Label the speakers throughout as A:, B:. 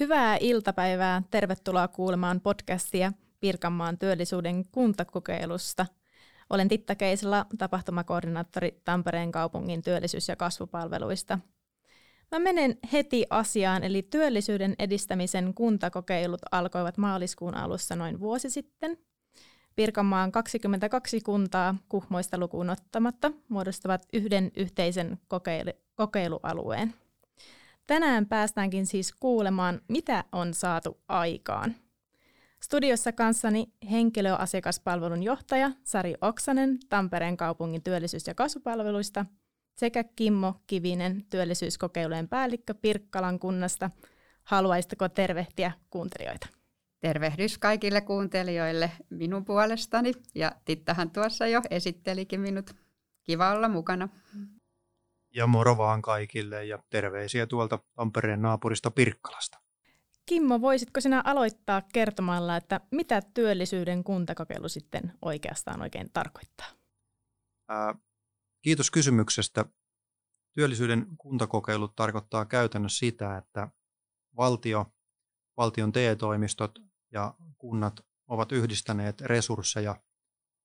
A: Hyvää iltapäivää. Tervetuloa kuulemaan podcastia Pirkanmaan työllisyyden kuntakokeilusta. Olen Titta Keisala, tapahtumakoordinaattori Tampereen kaupungin työllisyys- ja kasvupalveluista. Mä menen heti asiaan, eli työllisyyden edistämisen kuntakokeilut alkoivat maaliskuun alussa noin vuosi sitten. Pirkanmaan 22 kuntaa kuhmoista lukuun ottamatta muodostavat yhden yhteisen kokeilu- kokeilualueen. Tänään päästäänkin siis kuulemaan, mitä on saatu aikaan. Studiossa kanssani henkilöasiakaspalvelun johtaja Sari Oksanen Tampereen kaupungin työllisyys- ja kasvupalveluista sekä Kimmo Kivinen työllisyyskokeilujen päällikkö Pirkkalan kunnasta. Haluaisitko tervehtiä kuuntelijoita?
B: Tervehdys kaikille kuuntelijoille minun puolestani ja Tittahan tuossa jo esittelikin minut. Kiva olla mukana.
C: Ja moro vaan kaikille ja terveisiä tuolta Tampereen naapurista Pirkkalasta.
A: Kimmo, voisitko sinä aloittaa kertomalla, että mitä työllisyyden kuntakokeilu sitten oikeastaan oikein tarkoittaa?
C: Ää, kiitos kysymyksestä. Työllisyyden kuntakokeilu tarkoittaa käytännössä sitä, että valtio, valtion TE-toimistot ja kunnat ovat yhdistäneet resursseja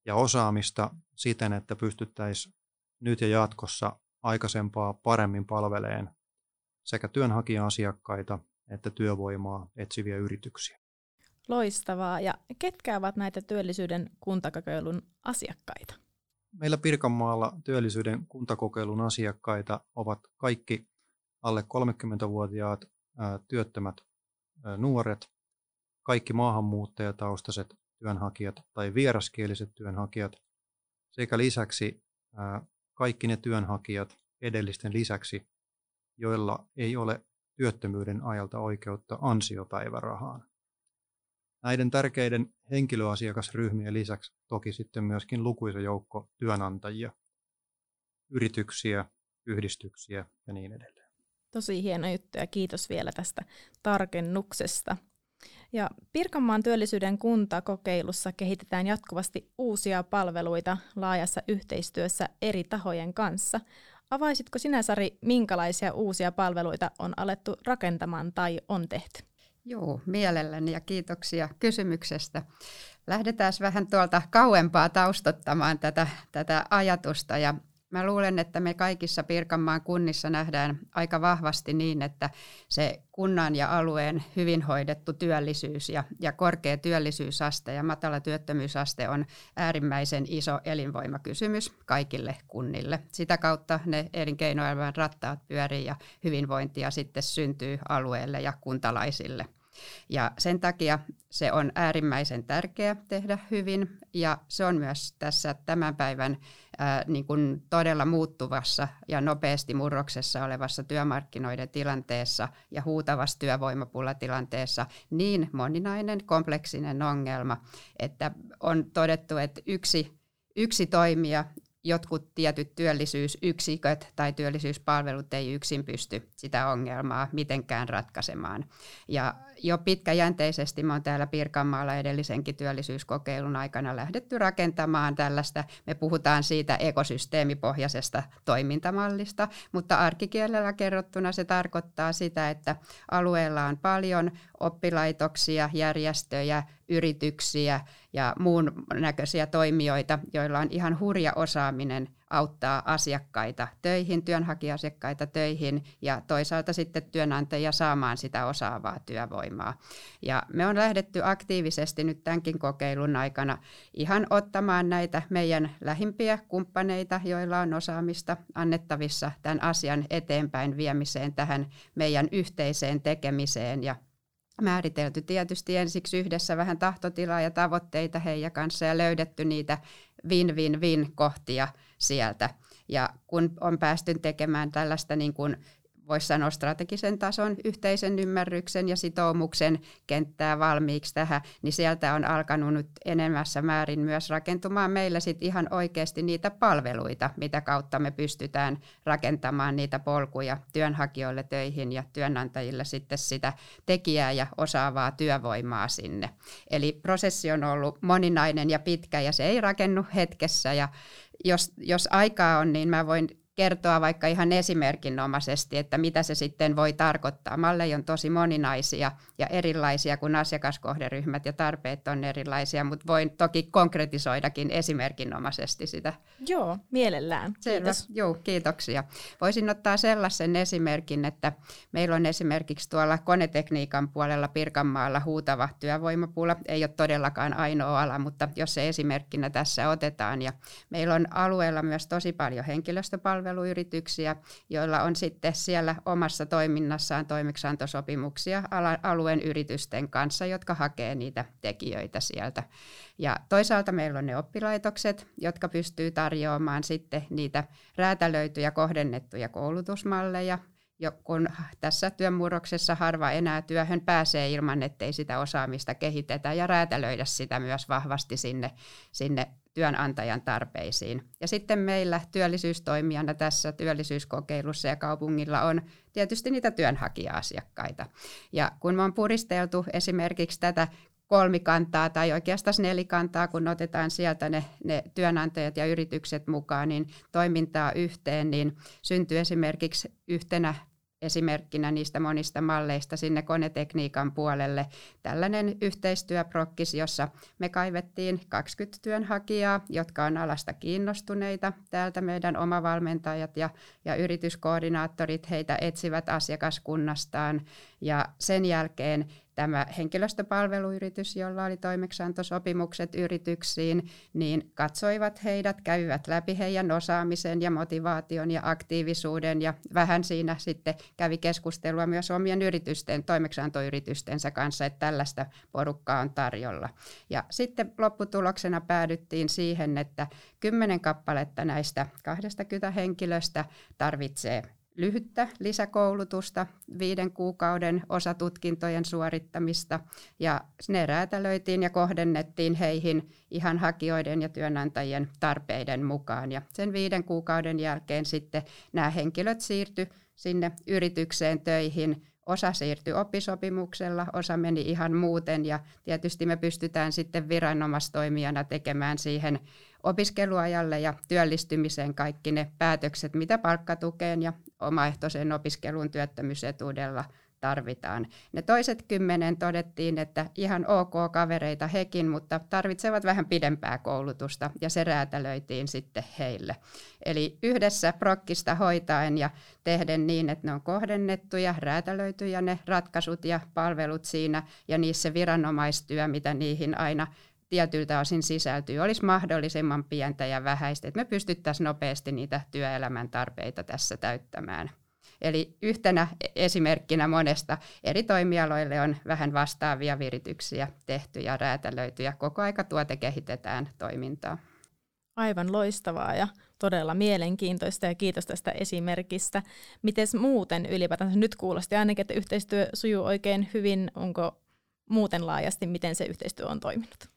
C: ja osaamista siten, että pystyttäisiin nyt ja jatkossa aikaisempaa paremmin palveleen sekä työnhakija-asiakkaita että työvoimaa etsiviä yrityksiä.
A: Loistavaa. Ja ketkä ovat näitä työllisyyden kuntakokeilun asiakkaita?
C: Meillä Pirkanmaalla työllisyyden kuntakokeilun asiakkaita ovat kaikki alle 30-vuotiaat työttömät nuoret, kaikki maahanmuuttajataustaiset työnhakijat tai vieraskieliset työnhakijat sekä lisäksi kaikki ne työnhakijat edellisten lisäksi, joilla ei ole työttömyyden ajalta oikeutta ansiopäivärahaan. Näiden tärkeiden henkilöasiakasryhmien lisäksi toki sitten myöskin lukuisa joukko työnantajia, yrityksiä, yhdistyksiä ja niin edelleen.
A: Tosi hieno juttu ja kiitos vielä tästä tarkennuksesta. Ja Pirkanmaan työllisyyden kuntakokeilussa kehitetään jatkuvasti uusia palveluita laajassa yhteistyössä eri tahojen kanssa. Avaisitko sinä, Sari, minkälaisia uusia palveluita on alettu rakentamaan tai on tehty?
B: Joo, mielelläni ja kiitoksia kysymyksestä. Lähdetään vähän tuolta kauempaa taustottamaan tätä, tätä ajatusta ja Mä luulen, että me kaikissa Pirkanmaan kunnissa nähdään aika vahvasti niin, että se kunnan ja alueen hyvin hoidettu työllisyys ja, ja korkea työllisyysaste ja matala työttömyysaste on äärimmäisen iso elinvoimakysymys kaikille kunnille. Sitä kautta ne elinkeinoelämän rattaat pyörii ja hyvinvointia sitten syntyy alueelle ja kuntalaisille. Ja sen takia se on äärimmäisen tärkeää tehdä hyvin. Ja se on myös tässä tämän päivän ää, niin kuin todella muuttuvassa ja nopeasti murroksessa olevassa työmarkkinoiden tilanteessa ja huutavassa työvoimapulatilanteessa niin moninainen kompleksinen ongelma, että on todettu, että yksi, yksi toimija jotkut tietyt työllisyysyksiköt tai työllisyyspalvelut ei yksin pysty sitä ongelmaa mitenkään ratkaisemaan. Ja jo pitkäjänteisesti me on täällä Pirkanmaalla edellisenkin työllisyyskokeilun aikana lähdetty rakentamaan tällaista, me puhutaan siitä ekosysteemipohjaisesta toimintamallista, mutta arkikielellä kerrottuna se tarkoittaa sitä, että alueella on paljon oppilaitoksia, järjestöjä, yrityksiä ja muun näköisiä toimijoita, joilla on ihan hurja osaaminen auttaa asiakkaita töihin, työnhakija-asiakkaita töihin ja toisaalta sitten työnantajia saamaan sitä osaavaa työvoimaa. Ja me on lähdetty aktiivisesti nyt tämänkin kokeilun aikana ihan ottamaan näitä meidän lähimpiä kumppaneita, joilla on osaamista annettavissa tämän asian eteenpäin viemiseen tähän meidän yhteiseen tekemiseen ja määritelty tietysti ensiksi yhdessä vähän tahtotilaa ja tavoitteita heidän kanssa ja löydetty niitä win-win-win kohtia sieltä. Ja kun on päästy tekemään tällaista niin kuin voisi sanoa strategisen tason yhteisen ymmärryksen ja sitoumuksen kenttää valmiiksi tähän, niin sieltä on alkanut nyt enemmässä määrin myös rakentumaan meillä sit ihan oikeasti niitä palveluita, mitä kautta me pystytään rakentamaan niitä polkuja työnhakijoille töihin ja työnantajille sitten sitä tekijää ja osaavaa työvoimaa sinne. Eli prosessi on ollut moninainen ja pitkä ja se ei rakennu hetkessä ja jos, jos aikaa on, niin mä voin kertoa vaikka ihan esimerkinomaisesti, että mitä se sitten voi tarkoittaa. Malleja on tosi moninaisia ja erilaisia, kun asiakaskohderyhmät ja tarpeet on erilaisia, mutta voin toki konkretisoidakin esimerkinomaisesti sitä.
A: Joo, mielellään.
B: Selvä. Kiitos. Joo, kiitoksia. Voisin ottaa sellaisen esimerkin, että meillä on esimerkiksi tuolla konetekniikan puolella Pirkanmaalla huutava työvoimapula. Ei ole todellakaan ainoa ala, mutta jos se esimerkkinä tässä otetaan. Ja meillä on alueella myös tosi paljon henkilöstöpalveluja, palveluyrityksiä, joilla on sitten siellä omassa toiminnassaan toimeksiantosopimuksia alueen yritysten kanssa, jotka hakee niitä tekijöitä sieltä. Ja toisaalta meillä on ne oppilaitokset, jotka pystyy tarjoamaan sitten niitä räätälöityjä kohdennettuja koulutusmalleja, kun tässä työnmurroksessa harva enää työhön pääsee ilman, ettei sitä osaamista kehitetä ja räätälöidä sitä myös vahvasti sinne, sinne työnantajan tarpeisiin. Ja sitten meillä työllisyystoimijana tässä työllisyyskokeilussa ja kaupungilla on tietysti niitä työnhakija-asiakkaita. Ja kun me on puristeltu esimerkiksi tätä kolmikantaa tai oikeastaan nelikantaa, kun otetaan sieltä ne, ne työnantajat ja yritykset mukaan, niin toimintaa yhteen, niin syntyy esimerkiksi yhtenä esimerkkinä niistä monista malleista sinne konetekniikan puolelle tällainen yhteistyöprokkis, jossa me kaivettiin 20 työnhakijaa, jotka on alasta kiinnostuneita. Täältä meidän omavalmentajat ja, ja yrityskoordinaattorit heitä etsivät asiakaskunnastaan ja sen jälkeen tämä henkilöstöpalveluyritys, jolla oli toimeksiantosopimukset yrityksiin, niin katsoivat heidät, kävivät läpi heidän osaamisen ja motivaation ja aktiivisuuden ja vähän siinä sitten kävi keskustelua myös omien yritysten, toimeksiantoyritystensä kanssa, että tällaista porukkaa on tarjolla. Ja sitten lopputuloksena päädyttiin siihen, että kymmenen kappaletta näistä 20 henkilöstä tarvitsee lyhyttä lisäkoulutusta, viiden kuukauden osatutkintojen suorittamista ja ne räätälöitiin ja kohdennettiin heihin ihan hakijoiden ja työnantajien tarpeiden mukaan. Ja sen viiden kuukauden jälkeen sitten nämä henkilöt siirtyi sinne yritykseen töihin Osa siirtyi oppisopimuksella, osa meni ihan muuten ja tietysti me pystytään sitten viranomaistoimijana tekemään siihen opiskeluajalle ja työllistymiseen kaikki ne päätökset, mitä palkkatukeen ja omaehtoisen opiskelun työttömyysetuudella tarvitaan. Ne toiset kymmenen todettiin, että ihan ok kavereita hekin, mutta tarvitsevat vähän pidempää koulutusta ja se räätälöitiin sitten heille. Eli yhdessä prokkista hoitaen ja tehden niin, että ne on kohdennettuja, räätälöityjä ne ratkaisut ja palvelut siinä ja niissä viranomaistyö, mitä niihin aina tietyltä osin sisältyy, olisi mahdollisimman pientä ja vähäistä, että me pystyttäisiin nopeasti niitä työelämän tarpeita tässä täyttämään. Eli yhtenä esimerkkinä monesta eri toimialoille on vähän vastaavia virityksiä tehty ja räätälöity ja koko aika tuote kehitetään toimintaa.
A: Aivan loistavaa ja todella mielenkiintoista ja kiitos tästä esimerkistä. Miten muuten ylipäätään nyt kuulosti ainakin, että yhteistyö sujuu oikein hyvin. Onko muuten laajasti, miten se yhteistyö on toiminut?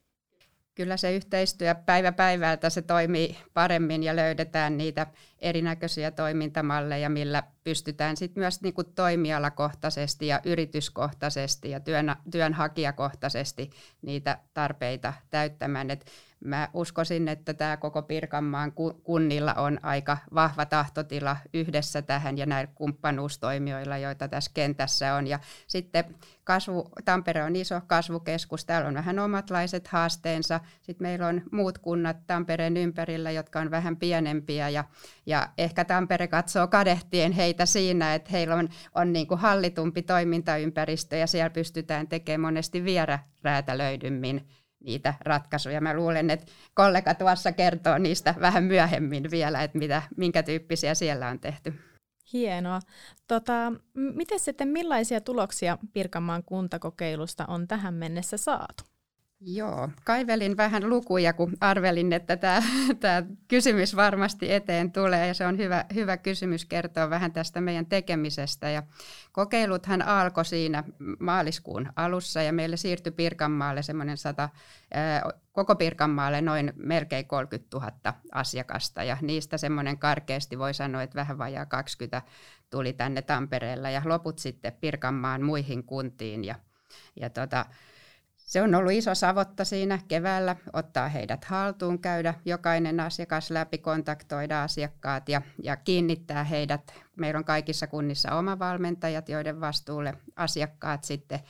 B: Kyllä se yhteistyö päivä päivältä se toimii paremmin ja löydetään niitä erinäköisiä toimintamalleja, millä pystytään sitten myös niin kuin toimialakohtaisesti ja yrityskohtaisesti ja työn, työnhakijakohtaisesti niitä tarpeita täyttämään. Et mä uskoisin, että tämä koko Pirkanmaan kunnilla on aika vahva tahtotila yhdessä tähän ja näillä kumppanuustoimijoilla, joita tässä kentässä on. Ja sitten kasvu, Tampere on iso kasvukeskus, täällä on vähän omatlaiset haasteensa. Sitten meillä on muut kunnat Tampereen ympärillä, jotka on vähän pienempiä ja, ja ehkä Tampere katsoo kadehtien heitä siinä, että heillä on, on niin kuin hallitumpi toimintaympäristö ja siellä pystytään tekemään monesti vielä räätälöidymmin niitä ratkaisuja. Mä luulen, että kollega tuossa kertoo niistä vähän myöhemmin vielä, että mitä, minkä tyyppisiä siellä on tehty.
A: Hienoa. Tota, miten sitten millaisia tuloksia Pirkanmaan kuntakokeilusta on tähän mennessä saatu?
B: Joo, kaivelin vähän lukuja, kun arvelin, että tämä, tämä kysymys varmasti eteen tulee ja se on hyvä, hyvä kysymys kertoa vähän tästä meidän tekemisestä. Ja kokeiluthan alkoi siinä maaliskuun alussa ja meille siirtyi Pirkanmaalle semmoinen sata, koko Pirkanmaalle noin melkein 30 000 asiakasta ja niistä semmoinen karkeasti voi sanoa, että vähän vajaa 20 tuli tänne Tampereella ja loput sitten Pirkanmaan muihin kuntiin ja, ja tota, Se on ollut iso savotta siinä keväällä, ottaa heidät haltuun, käydä jokainen asiakas läpi, kontaktoida asiakkaat ja, ja kiinnittää heidät. Meillä on kaikissa kunnissa oma valmentajat, joiden vastuulle asiakkaat sitten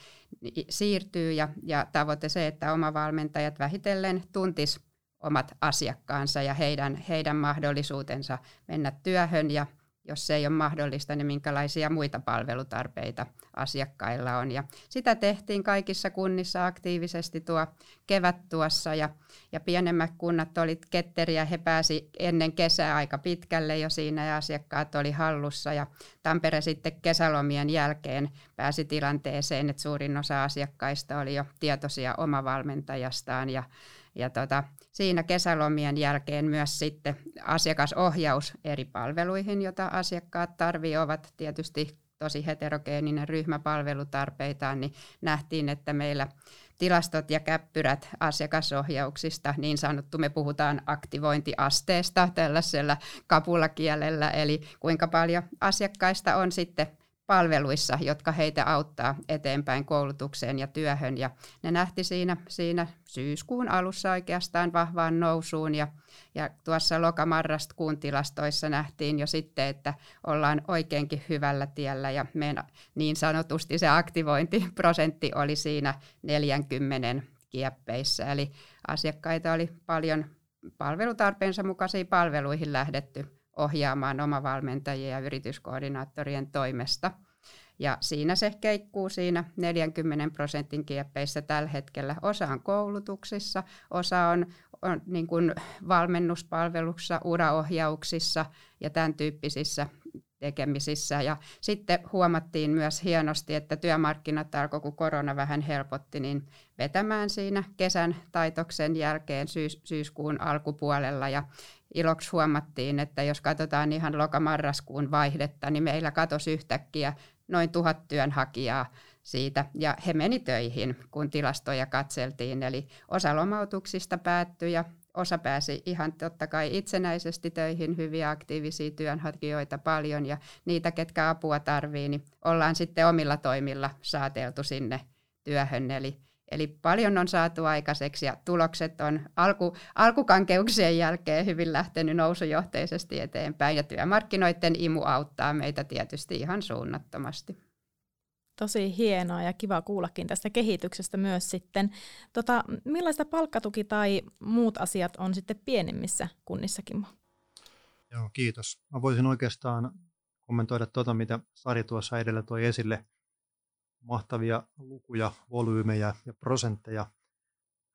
B: siirtyy ja, ja tavoite se, että oma valmentajat vähitellen tuntis omat asiakkaansa ja heidän, heidän mahdollisuutensa mennä työhön ja jos se ei ole mahdollista, niin minkälaisia muita palvelutarpeita asiakkailla on. Ja sitä tehtiin kaikissa kunnissa aktiivisesti tuo kevät tuossa ja, ja pienemmät kunnat olivat ketteriä. He pääsi ennen kesää aika pitkälle jo siinä ja asiakkaat oli hallussa ja Tampere sitten kesälomien jälkeen pääsi tilanteeseen, että suurin osa asiakkaista oli jo tietoisia omavalmentajastaan ja, ja tota, siinä kesälomien jälkeen myös sitten asiakasohjaus eri palveluihin, joita asiakkaat tarvitsevat, ovat tietysti tosi heterogeeninen ryhmä palvelutarpeitaan, niin nähtiin, että meillä tilastot ja käppyrät asiakasohjauksista, niin sanottu, me puhutaan aktivointiasteesta tällaisella kapulakielellä, eli kuinka paljon asiakkaista on sitten palveluissa, jotka heitä auttaa eteenpäin koulutukseen ja työhön. Ja ne nähti siinä, siinä syyskuun alussa oikeastaan vahvaan nousuun ja, ja tuossa lokamarraskuun tilastoissa nähtiin jo sitten, että ollaan oikeinkin hyvällä tiellä ja meidän niin sanotusti se aktivointiprosentti oli siinä 40 kieppeissä. Eli asiakkaita oli paljon palvelutarpeensa mukaisiin palveluihin lähdetty ohjaamaan omavalmentajia ja yrityskoordinaattorien toimesta. Ja siinä se keikkuu siinä 40 prosentin kieppeissä tällä hetkellä. Osa on koulutuksissa, osa on, on niin kuin valmennuspalvelussa, uraohjauksissa ja tämän tyyppisissä tekemisissä. Ja sitten huomattiin myös hienosti, että työmarkkinat alkoi, kun korona vähän helpotti, niin vetämään siinä kesän taitoksen jälkeen syys, syyskuun alkupuolella. Ja iloksi huomattiin, että jos katsotaan ihan lokamarraskuun vaihdetta, niin meillä katosi yhtäkkiä noin tuhat työnhakijaa siitä, ja he meni töihin, kun tilastoja katseltiin. Eli osa lomautuksista päättyi ja osa pääsi ihan totta kai itsenäisesti töihin, hyviä aktiivisia työnhakijoita paljon, ja niitä, ketkä apua tarvii, niin ollaan sitten omilla toimilla saateltu sinne työhön. Eli Eli paljon on saatu aikaiseksi ja tulokset on alku, alkukankeuksien jälkeen hyvin lähtenyt nousujohteisesti eteenpäin ja työmarkkinoiden imu auttaa meitä tietysti ihan suunnattomasti.
A: Tosi hienoa ja kiva kuullakin tästä kehityksestä myös sitten. Tota, millaista palkkatuki tai muut asiat on sitten pienemmissä kunnissakin?
C: Joo, kiitos. Mä voisin oikeastaan kommentoida tuota, mitä Sari tuossa edellä toi esille – mahtavia lukuja, volyymejä ja prosentteja.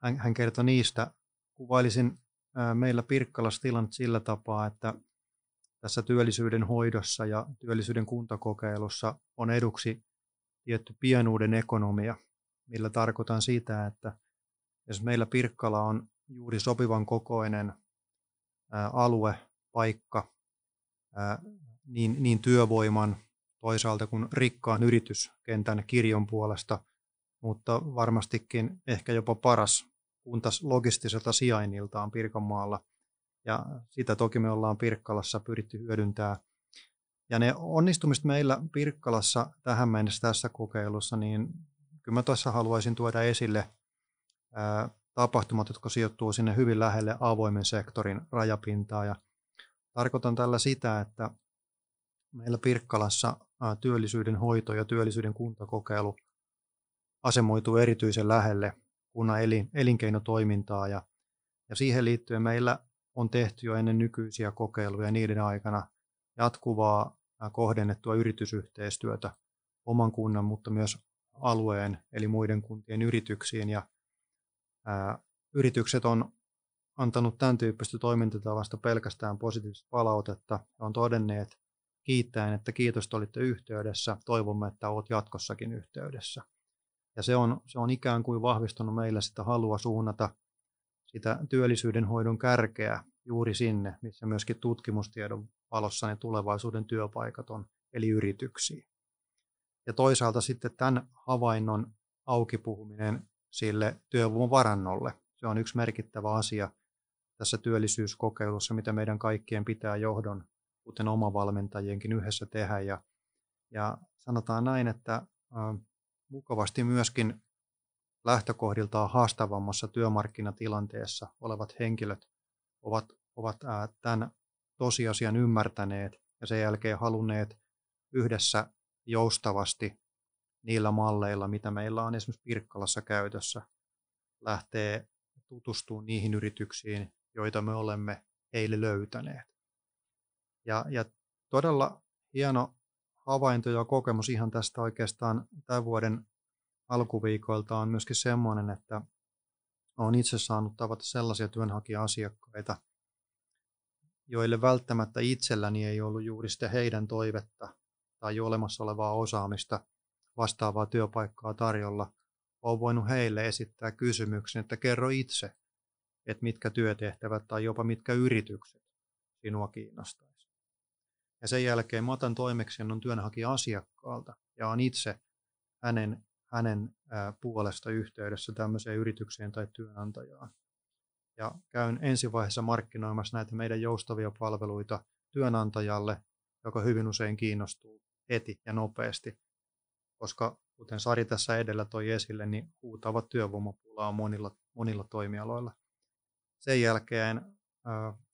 C: Hän, hän kertoi niistä. Kuvailisin ää, meillä Pirkkalassa tilanne sillä tapaa, että tässä työllisyyden hoidossa ja työllisyyden kuntakokeilussa on eduksi tietty pienuuden ekonomia, millä tarkoitan sitä, että jos meillä Pirkkala on juuri sopivan kokoinen alue, paikka, niin, niin työvoiman toisaalta kuin rikkaan yrityskentän kirjon puolesta, mutta varmastikin ehkä jopa paras kuntas logistiselta sijainniltaan Pirkanmaalla. Ja sitä toki me ollaan Pirkkalassa pyritty hyödyntää. Ja ne onnistumiset meillä Pirkkalassa tähän mennessä tässä kokeilussa, niin kyllä mä tuossa haluaisin tuoda esille ää, tapahtumat, jotka sijoittuu sinne hyvin lähelle avoimen sektorin rajapintaa. Ja tarkoitan tällä sitä, että meillä Pirkkalassa työllisyyden hoito ja työllisyyden kuntakokeilu asemoituu erityisen lähelle kunnan elin, elinkeinotoimintaa ja, ja siihen liittyen meillä on tehty jo ennen nykyisiä kokeiluja niiden aikana jatkuvaa kohdennettua yritysyhteistyötä oman kunnan, mutta myös alueen eli muiden kuntien yrityksiin. Ja, ää, yritykset on antanut tämän tyyppistä toimintatavasta pelkästään positiivista palautetta ja on todenneet, kiittäen, että kiitos, että olitte yhteydessä. Toivomme, että olet jatkossakin yhteydessä. Ja se on, se on ikään kuin vahvistunut meillä sitä halua suunnata sitä työllisyyden hoidon kärkeä juuri sinne, missä myöskin tutkimustiedon valossa ne tulevaisuuden työpaikat on, eli yrityksiin. Ja toisaalta sitten tämän havainnon auki puhuminen sille työvoimavarannolle. Se on yksi merkittävä asia tässä työllisyyskokeilussa, mitä meidän kaikkien pitää johdon kuten omavalmentajienkin yhdessä tehdä. Ja, ja sanotaan näin, että ä, mukavasti myöskin lähtökohdiltaan haastavammassa työmarkkinatilanteessa olevat henkilöt ovat, ovat tämän tosiasian ymmärtäneet ja sen jälkeen halunneet yhdessä joustavasti niillä malleilla, mitä meillä on esimerkiksi Pirkkalassa käytössä, lähtee tutustumaan niihin yrityksiin, joita me olemme heille löytäneet. Ja, ja todella hieno havainto ja kokemus ihan tästä oikeastaan tämän vuoden alkuviikoilta on myöskin semmoinen, että olen itse saanut tavata sellaisia työnhakija-asiakkaita, joille välttämättä itselläni ei ollut juuri sitä heidän toivetta tai olemassa olevaa osaamista vastaavaa työpaikkaa tarjolla, olen voinut heille esittää kysymyksen, että kerro itse, että mitkä työtehtävät tai jopa mitkä yritykset sinua kiinnostaisi. Ja sen jälkeen mä otan toimeksiannon työnhakija asiakkaalta ja on itse hänen, hänen puolesta yhteydessä tämmöiseen yritykseen tai työnantajaan. Ja käyn ensivaiheessa markkinoimassa näitä meidän joustavia palveluita työnantajalle, joka hyvin usein kiinnostuu heti ja nopeasti, koska kuten Sari tässä edellä toi esille, niin huutavat työvoimapulaa monilla, monilla toimialoilla. Sen jälkeen,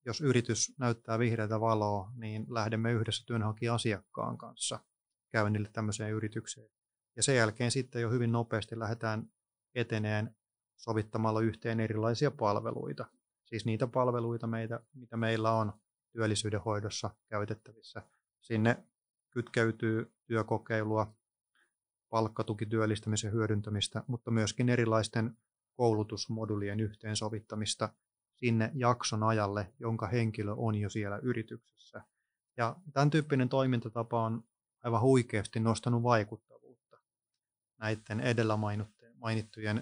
C: jos yritys näyttää vihreätä valoa, niin lähdemme yhdessä työnhakija-asiakkaan kanssa käynnille tämmöiseen yritykseen. Ja sen jälkeen sitten jo hyvin nopeasti lähdetään eteneen sovittamalla yhteen erilaisia palveluita. Siis niitä palveluita, meitä, mitä meillä on työllisyyden hoidossa käytettävissä. Sinne kytkeytyy työkokeilua, palkkatukityöllistämisen hyödyntämistä, mutta myöskin erilaisten koulutusmodulien yhteensovittamista sinne jakson ajalle, jonka henkilö on jo siellä yrityksessä. Ja tämän tyyppinen toimintatapa on aivan huikeasti nostanut vaikuttavuutta näiden edellä mainittujen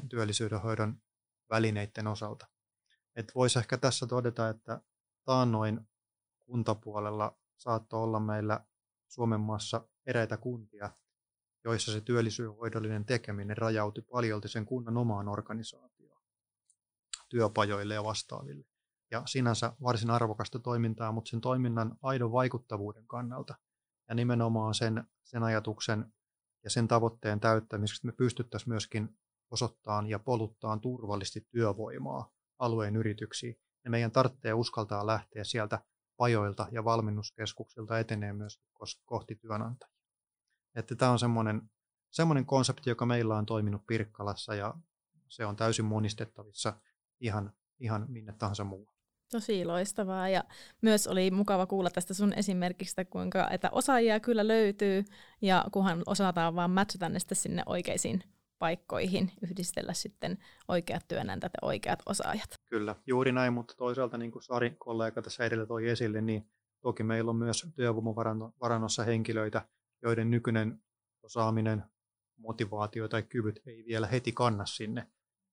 C: työllisyydenhoidon välineiden osalta. Et voisi ehkä tässä todeta, että taannoin kuntapuolella saattoi olla meillä Suomen maassa eräitä kuntia, joissa se työllisyydenhoidollinen tekeminen rajautui paljolti sen kunnan omaan organisaatioon, työpajoille ja vastaaville. Ja sinänsä varsin arvokasta toimintaa, mutta sen toiminnan aidon vaikuttavuuden kannalta ja nimenomaan sen, sen ajatuksen ja sen tavoitteen täyttämiseksi, että me pystyttäisiin myöskin osoittamaan ja poluttaan turvallisesti työvoimaa alueen yrityksiin. Ja meidän tarvitsee uskaltaa lähteä sieltä pajoilta ja valmennuskeskuksilta etenee myös kohti työnantajia. Että tämä on semmoinen, semmoinen konsepti, joka meillä on toiminut Pirkkalassa ja se on täysin monistettavissa ihan, ihan minne tahansa muualle.
A: Tosi loistavaa ja myös oli mukava kuulla tästä sun esimerkistä, kuinka että osaajia kyllä löytyy ja kunhan osataan vaan matchata ne sinne oikeisiin paikkoihin, yhdistellä sitten oikeat työnantajat ja oikeat osaajat.
C: Kyllä, juuri näin, mutta toisaalta niin kuin Sari kollega tässä edellä toi esille, niin toki meillä on myös työvoimavarannossa henkilöitä, joiden nykyinen osaaminen, motivaatio tai kyvyt ei vielä heti kanna sinne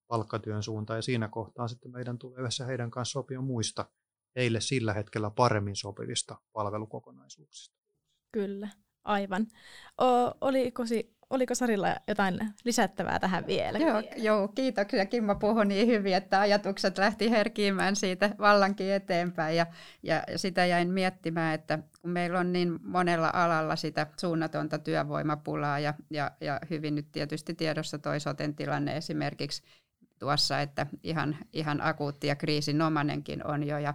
C: palkkatyön suuntaan. Ja siinä kohtaa sitten meidän tulee yhdessä heidän kanssa sopia muista heille sillä hetkellä paremmin sopivista palvelukokonaisuuksista.
A: Kyllä, aivan. O, oliko, oliko Sarilla jotain lisättävää tähän vielä?
B: Joo, joo, kiitoksia. Kimmo puhui niin hyvin, että ajatukset lähti herkiimään siitä vallankin eteenpäin. Ja, ja sitä jäin miettimään, että kun meillä on niin monella alalla sitä suunnatonta työvoimapulaa ja, ja, ja hyvin nyt tietysti tiedossa toi soten tilanne esimerkiksi tuossa, että ihan, ihan akuutti ja kriisinomainenkin on jo. Ja,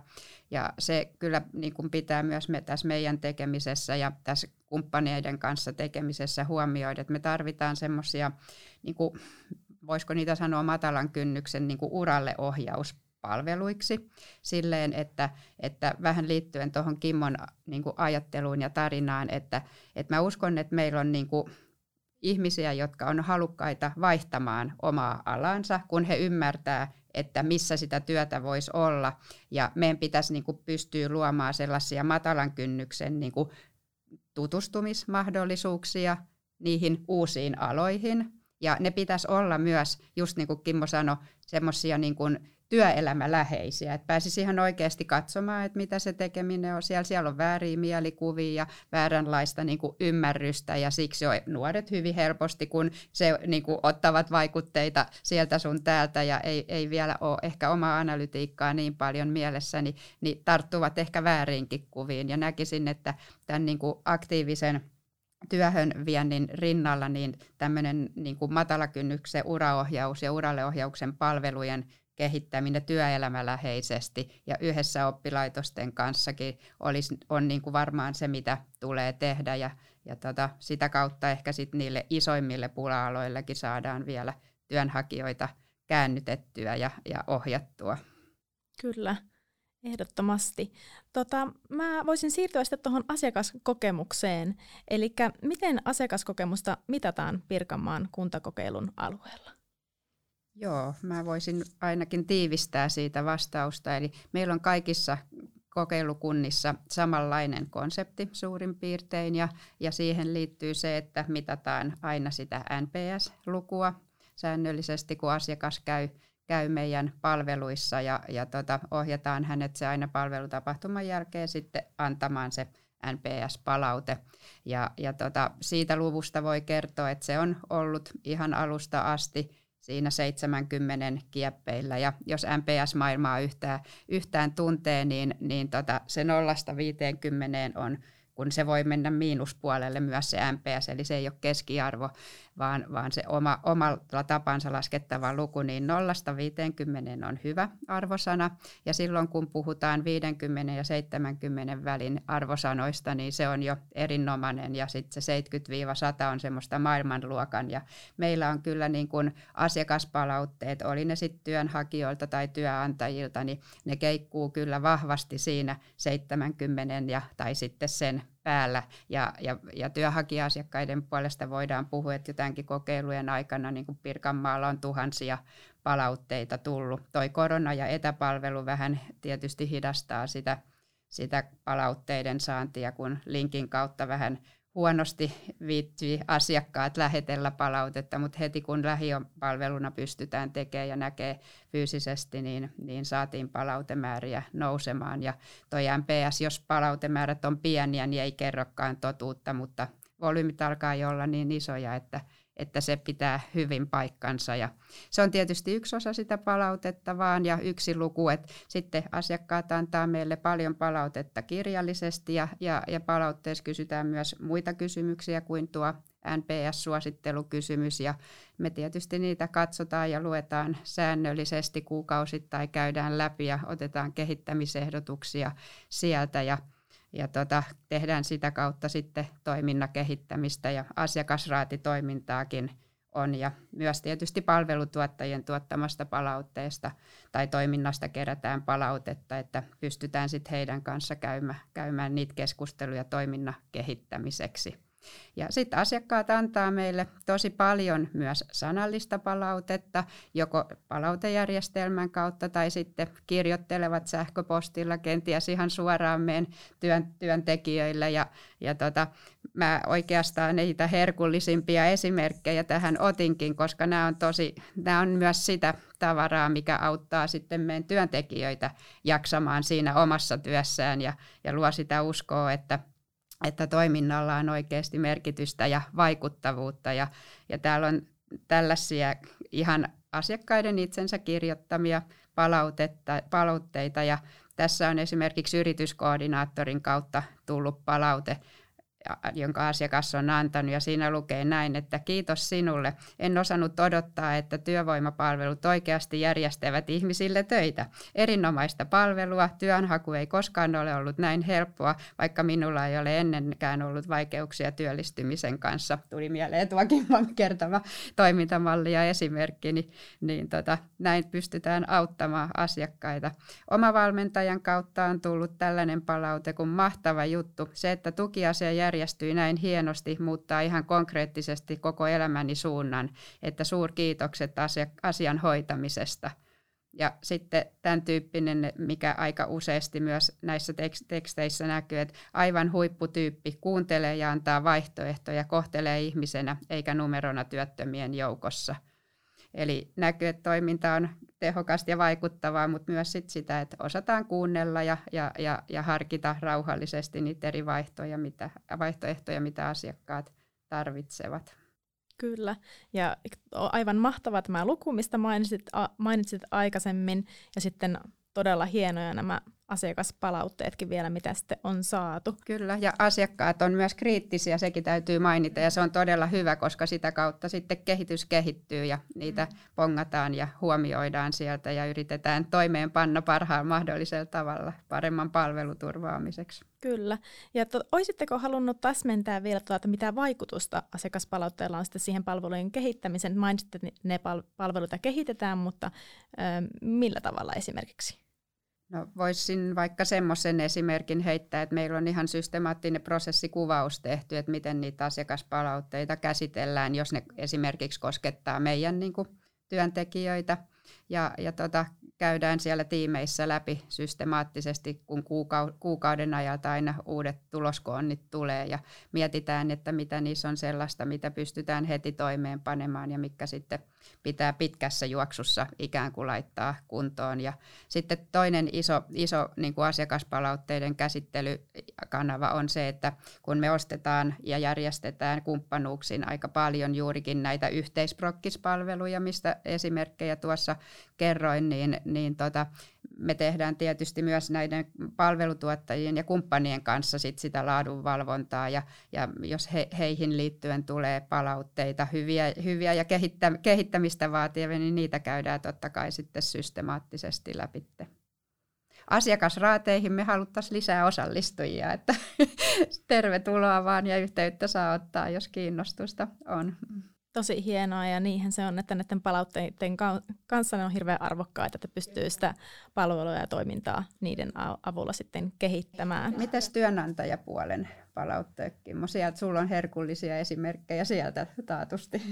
B: ja se kyllä niin kuin pitää myös me tässä meidän tekemisessä ja tässä kumppaneiden kanssa tekemisessä huomioida, että me tarvitaan semmoisia, niin voisiko niitä sanoa matalan kynnyksen niin kuin uralle ohjaus palveluiksi silleen, että, että vähän liittyen tuohon Kimmon niin kuin ajatteluun ja tarinaan, että, että mä uskon, että meillä on niin kuin ihmisiä, jotka on halukkaita vaihtamaan omaa alansa, kun he ymmärtää, että missä sitä työtä voisi olla. Ja meidän pitäisi niin kuin pystyä luomaan sellaisia matalan kynnyksen niin kuin tutustumismahdollisuuksia niihin uusiin aloihin. Ja ne pitäisi olla myös, just niin kuin Kimmo sanoi, semmoisia niin kuin työelämäläheisiä, että pääsisi ihan oikeasti katsomaan, että mitä se tekeminen on. Siellä, siellä on vääriä mielikuvia ja vääränlaista niin kuin ymmärrystä ja siksi on nuoret hyvin helposti, kun se niin kuin ottavat vaikutteita sieltä sun täältä ja ei, ei vielä ole ehkä omaa analytiikkaa niin paljon mielessä, niin, niin tarttuvat ehkä väärinkin kuviin ja näkisin, että tämän niin kuin aktiivisen työhön viennin rinnalla niin tämmöinen niin kuin matalakynnyksen uraohjaus ja uralleohjauksen palvelujen kehittäminen työelämäläheisesti ja yhdessä oppilaitosten kanssakin olisi, on niin kuin varmaan se, mitä tulee tehdä ja, ja tota, sitä kautta ehkä sit niille isoimmille pula-aloillekin saadaan vielä työnhakijoita käännytettyä ja, ja ohjattua.
A: Kyllä. Ehdottomasti. Tota, mä voisin siirtyä sitten tuohon asiakaskokemukseen. Eli miten asiakaskokemusta mitataan Pirkanmaan kuntakokeilun alueella?
B: Joo, mä voisin ainakin tiivistää siitä vastausta. Eli meillä on kaikissa kokeilukunnissa samanlainen konsepti suurin piirtein ja, ja siihen liittyy se, että mitataan aina sitä NPS-lukua säännöllisesti, kun asiakas käy käy meidän palveluissa ja, ja tota, ohjataan hänet se aina palvelutapahtuman jälkeen sitten antamaan se NPS-palaute. Ja, ja tota, siitä luvusta voi kertoa, että se on ollut ihan alusta asti siinä 70 kieppeillä. Ja jos NPS-maailmaa yhtään, yhtään tuntee, niin, niin tota, se nollasta 50 on kun se voi mennä miinuspuolelle myös se MPS, eli se ei ole keskiarvo, vaan, vaan se oma, omalla tapansa laskettava luku, niin nollasta 50 on hyvä arvosana. Ja silloin kun puhutaan 50 ja 70 välin arvosanoista, niin se on jo erinomainen. Ja sitten se 70-100 on semmoista maailmanluokan. Ja meillä on kyllä niin kuin asiakaspalautteet, oli ne sitten työnhakijoilta tai työnantajilta, niin ne keikkuu kyllä vahvasti siinä 70 ja, tai sitten sen päällä ja, ja, ja työhakija-asiakkaiden puolesta voidaan puhua, että jotenkin kokeilujen aikana niin kuin Pirkanmaalla on tuhansia palautteita tullut. Toi korona ja etäpalvelu vähän tietysti hidastaa sitä, sitä palautteiden saantia, kun linkin kautta vähän huonosti viittyy asiakkaat lähetellä palautetta, mutta heti kun lähiöpalveluna pystytään tekemään ja näkee fyysisesti, niin, niin saatiin palautemääriä nousemaan. Ja toi MPS, jos palautemäärät on pieniä, niin ei kerrokaan totuutta, mutta volyymit alkaa jo olla niin isoja, että että se pitää hyvin paikkansa. Ja se on tietysti yksi osa sitä palautetta vaan ja yksi luku, että sitten asiakkaat antaa meille paljon palautetta kirjallisesti ja, ja, ja palautteessa kysytään myös muita kysymyksiä kuin tuo NPS-suosittelukysymys ja me tietysti niitä katsotaan ja luetaan säännöllisesti kuukausittain, käydään läpi ja otetaan kehittämisehdotuksia sieltä ja ja tota, tehdään sitä kautta sitten toiminnan kehittämistä ja asiakasraatitoimintaakin on ja myös tietysti palvelutuottajien tuottamasta palautteesta tai toiminnasta kerätään palautetta, että pystytään sitten heidän kanssa käymään, käymään niitä keskusteluja toiminnan kehittämiseksi. Ja sitten asiakkaat antaa meille tosi paljon myös sanallista palautetta, joko palautejärjestelmän kautta tai sitten kirjoittelevat sähköpostilla kenties ihan suoraan meidän työn, työntekijöille. Ja, ja tota, mä oikeastaan niitä herkullisimpia esimerkkejä tähän otinkin, koska nämä on, tosi, nämä on myös sitä tavaraa, mikä auttaa sitten meidän työntekijöitä jaksamaan siinä omassa työssään ja, ja luo sitä uskoa, että että toiminnalla on oikeasti merkitystä ja vaikuttavuutta. Ja, ja täällä on tällaisia ihan asiakkaiden itsensä kirjoittamia palautteita ja tässä on esimerkiksi yrityskoordinaattorin kautta tullut palaute jonka asiakas on antanut, ja siinä lukee näin, että kiitos sinulle. En osannut odottaa, että työvoimapalvelut oikeasti järjestävät ihmisille töitä. Erinomaista palvelua, työnhaku ei koskaan ole ollut näin helppoa, vaikka minulla ei ole ennenkään ollut vaikeuksia työllistymisen kanssa. Tuli mieleen tuokin kertava toimintamalli ja esimerkki, niin, niin tota, näin pystytään auttamaan asiakkaita. Oma valmentajan kautta on tullut tällainen palaute kuin mahtava juttu. Se, että tukiasia järjestyi näin hienosti, muuttaa ihan konkreettisesti koko elämäni suunnan, että suurkiitokset asian hoitamisesta. Ja sitten tämän tyyppinen, mikä aika useasti myös näissä teksteissä näkyy, että aivan huipputyyppi kuuntelee ja antaa vaihtoehtoja, kohtelee ihmisenä eikä numerona työttömien joukossa. Eli näkyy, että toiminta on tehokasta ja vaikuttavaa, mutta myös sit sitä, että osataan kuunnella ja, ja, ja, ja harkita rauhallisesti niitä eri vaihtoehtoja mitä, vaihtoehtoja, mitä asiakkaat tarvitsevat.
A: Kyllä, ja aivan mahtava tämä luku, mistä mainitsit, a, mainitsit aikaisemmin, ja sitten todella hienoja nämä asiakaspalautteetkin vielä, mitä sitten on saatu.
B: Kyllä, ja asiakkaat on myös kriittisiä, sekin täytyy mainita, ja se on todella hyvä, koska sitä kautta sitten kehitys kehittyy ja niitä mm. pongataan ja huomioidaan sieltä ja yritetään toimeenpanna parhaan mahdollisella tavalla paremman palveluturvaamiseksi.
A: Kyllä. Ja to, olisitteko halunnut täsmentää vielä, tuota, mitä vaikutusta asiakaspalautteella on sitten siihen palvelujen kehittämiseen? Mainitsitte, että ne palveluita kehitetään, mutta ö, millä tavalla esimerkiksi?
B: No voisin vaikka semmoisen esimerkin heittää, että meillä on ihan systemaattinen prosessikuvaus tehty, että miten niitä asiakaspalautteita käsitellään, jos ne esimerkiksi koskettaa meidän niin kuin, työntekijöitä. Ja, ja tota, käydään siellä tiimeissä läpi systemaattisesti, kun kuukauden ajalta aina uudet tuloskoonnit tulee ja mietitään, että mitä niissä on sellaista, mitä pystytään heti toimeenpanemaan ja mikä sitten pitää pitkässä juoksussa ikään kuin laittaa kuntoon. Ja sitten toinen iso, iso niin kuin asiakaspalautteiden käsittelykanava on se, että kun me ostetaan ja järjestetään kumppanuuksin aika paljon juurikin näitä yhteisprokkispalveluja, mistä esimerkkejä tuossa kerroin, niin, niin tota, me tehdään tietysti myös näiden palvelutuottajien ja kumppanien kanssa sit sitä laadunvalvontaa ja, ja jos he, heihin liittyen tulee palautteita, hyviä, hyviä ja kehittä, kehittämistä vaativia, niin niitä käydään totta kai sitten systemaattisesti läpi. Asiakasraateihin me haluttaisiin lisää osallistujia, että tervetuloa vaan ja yhteyttä saa ottaa, jos kiinnostusta on
A: tosi hienoa ja niinhän se on, että näiden palautteiden kanssa ne on hirveän arvokkaita, että pystyy sitä palvelua ja toimintaa niiden avulla sitten kehittämään.
B: Mitäs työnantajapuolen palautteet, Kimmo? Sieltä sulla on herkullisia esimerkkejä sieltä taatusti.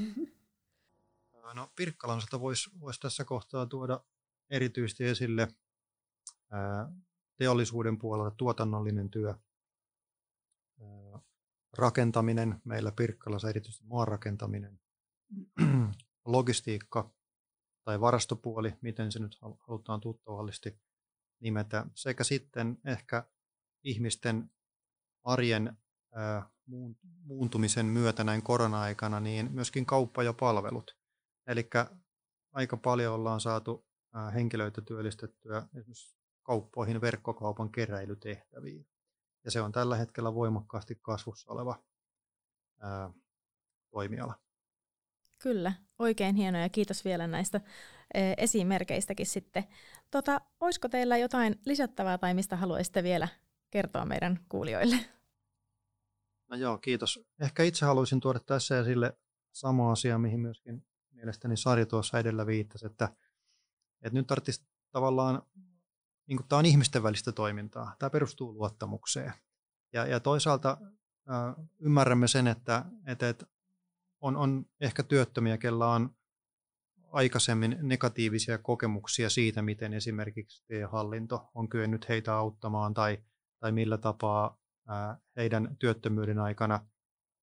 C: No Pirkkalan voisi vois tässä kohtaa tuoda erityisesti esille ää, teollisuuden puolella tuotannollinen työ, ää, rakentaminen, meillä Pirkkalassa erityisesti maanrakentaminen, logistiikka tai varastopuoli, miten se nyt halutaan tuttavallisesti nimetä, sekä sitten ehkä ihmisten arjen muuntumisen myötä näin korona-aikana, niin myöskin kauppa ja palvelut. Eli aika paljon ollaan saatu henkilöitä työllistettyä esimerkiksi kauppoihin verkkokaupan keräilytehtäviin. Ja se on tällä hetkellä voimakkaasti kasvussa oleva ää, toimiala.
A: Kyllä, oikein hienoja ja kiitos vielä näistä e, esimerkeistäkin sitten. Tota, olisiko teillä jotain lisättävää tai mistä haluaisitte vielä kertoa meidän kuulijoille?
C: No joo, kiitos. Ehkä itse haluaisin tuoda tässä esille sama asia, mihin myöskin mielestäni Sari tuossa edellä viittasi, että, että nyt tarvitsisi tavallaan, niin kuin tämä on ihmisten välistä toimintaa, tämä perustuu luottamukseen. Ja, ja toisaalta äh, ymmärrämme sen, että, että, että on, on ehkä työttömiä, kellä on aikaisemmin negatiivisia kokemuksia siitä, miten esimerkiksi hallinto on kyennyt heitä auttamaan tai, tai millä tapaa ää, heidän työttömyyden aikana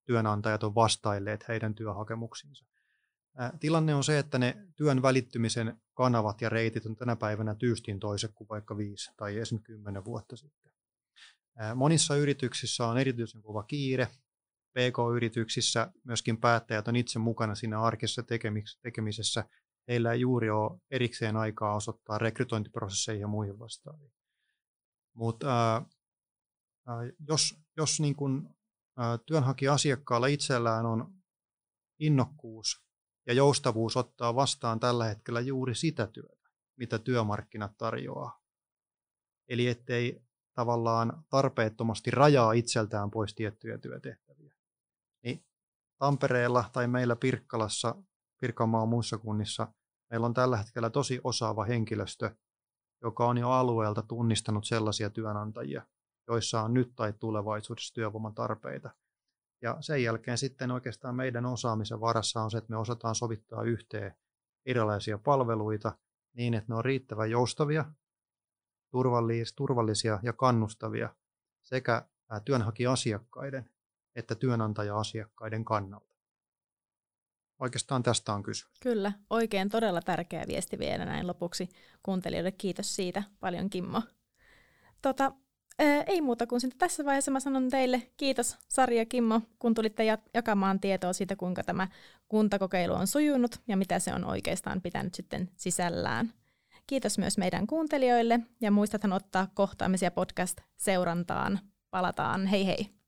C: työnantajat on vastailleet heidän työhakemuksiinsa. Ää, tilanne on se, että ne työn välittymisen kanavat ja reitit on tänä päivänä tyystin toiset kuin vaikka viisi tai esimerkiksi kymmenen vuotta sitten. Ää, monissa yrityksissä on erityisen kova kiire, PK-yrityksissä myöskin päättäjät on itse mukana siinä arkessa tekemisessä. Heillä ei juuri ole erikseen aikaa osoittaa rekrytointiprosesseihin ja muihin vastaaviin. Mutta äh, jos, jos niin kun, äh, työnhakija-asiakkaalla itsellään on innokkuus ja joustavuus ottaa vastaan tällä hetkellä juuri sitä työtä, mitä työmarkkinat tarjoaa. Eli ettei tavallaan tarpeettomasti rajaa itseltään pois tiettyjä työtehtäviä. Tampereella tai meillä Pirkkalassa, Pirkanmaan muissa kunnissa, meillä on tällä hetkellä tosi osaava henkilöstö, joka on jo alueelta tunnistanut sellaisia työnantajia, joissa on nyt tai tulevaisuudessa työvoiman tarpeita. Ja sen jälkeen sitten oikeastaan meidän osaamisen varassa on se, että me osataan sovittaa yhteen erilaisia palveluita niin, että ne on riittävän joustavia, turvallisia ja kannustavia sekä työnhakija-asiakkaiden että työnantaja-asiakkaiden kannalta. Oikeastaan tästä on kysymys.
A: Kyllä, oikein todella tärkeä viesti vielä näin lopuksi kuuntelijoille. Kiitos siitä paljon Kimmo. Tota, ää, ei muuta kuin sitten tässä vaiheessa mä sanon teille kiitos Sari ja Kimmo, kun tulitte jakamaan tietoa siitä, kuinka tämä kuntakokeilu on sujunut ja mitä se on oikeastaan pitänyt sitten sisällään. Kiitos myös meidän kuuntelijoille ja muistathan ottaa kohtaamisia podcast-seurantaan. Palataan, hei hei!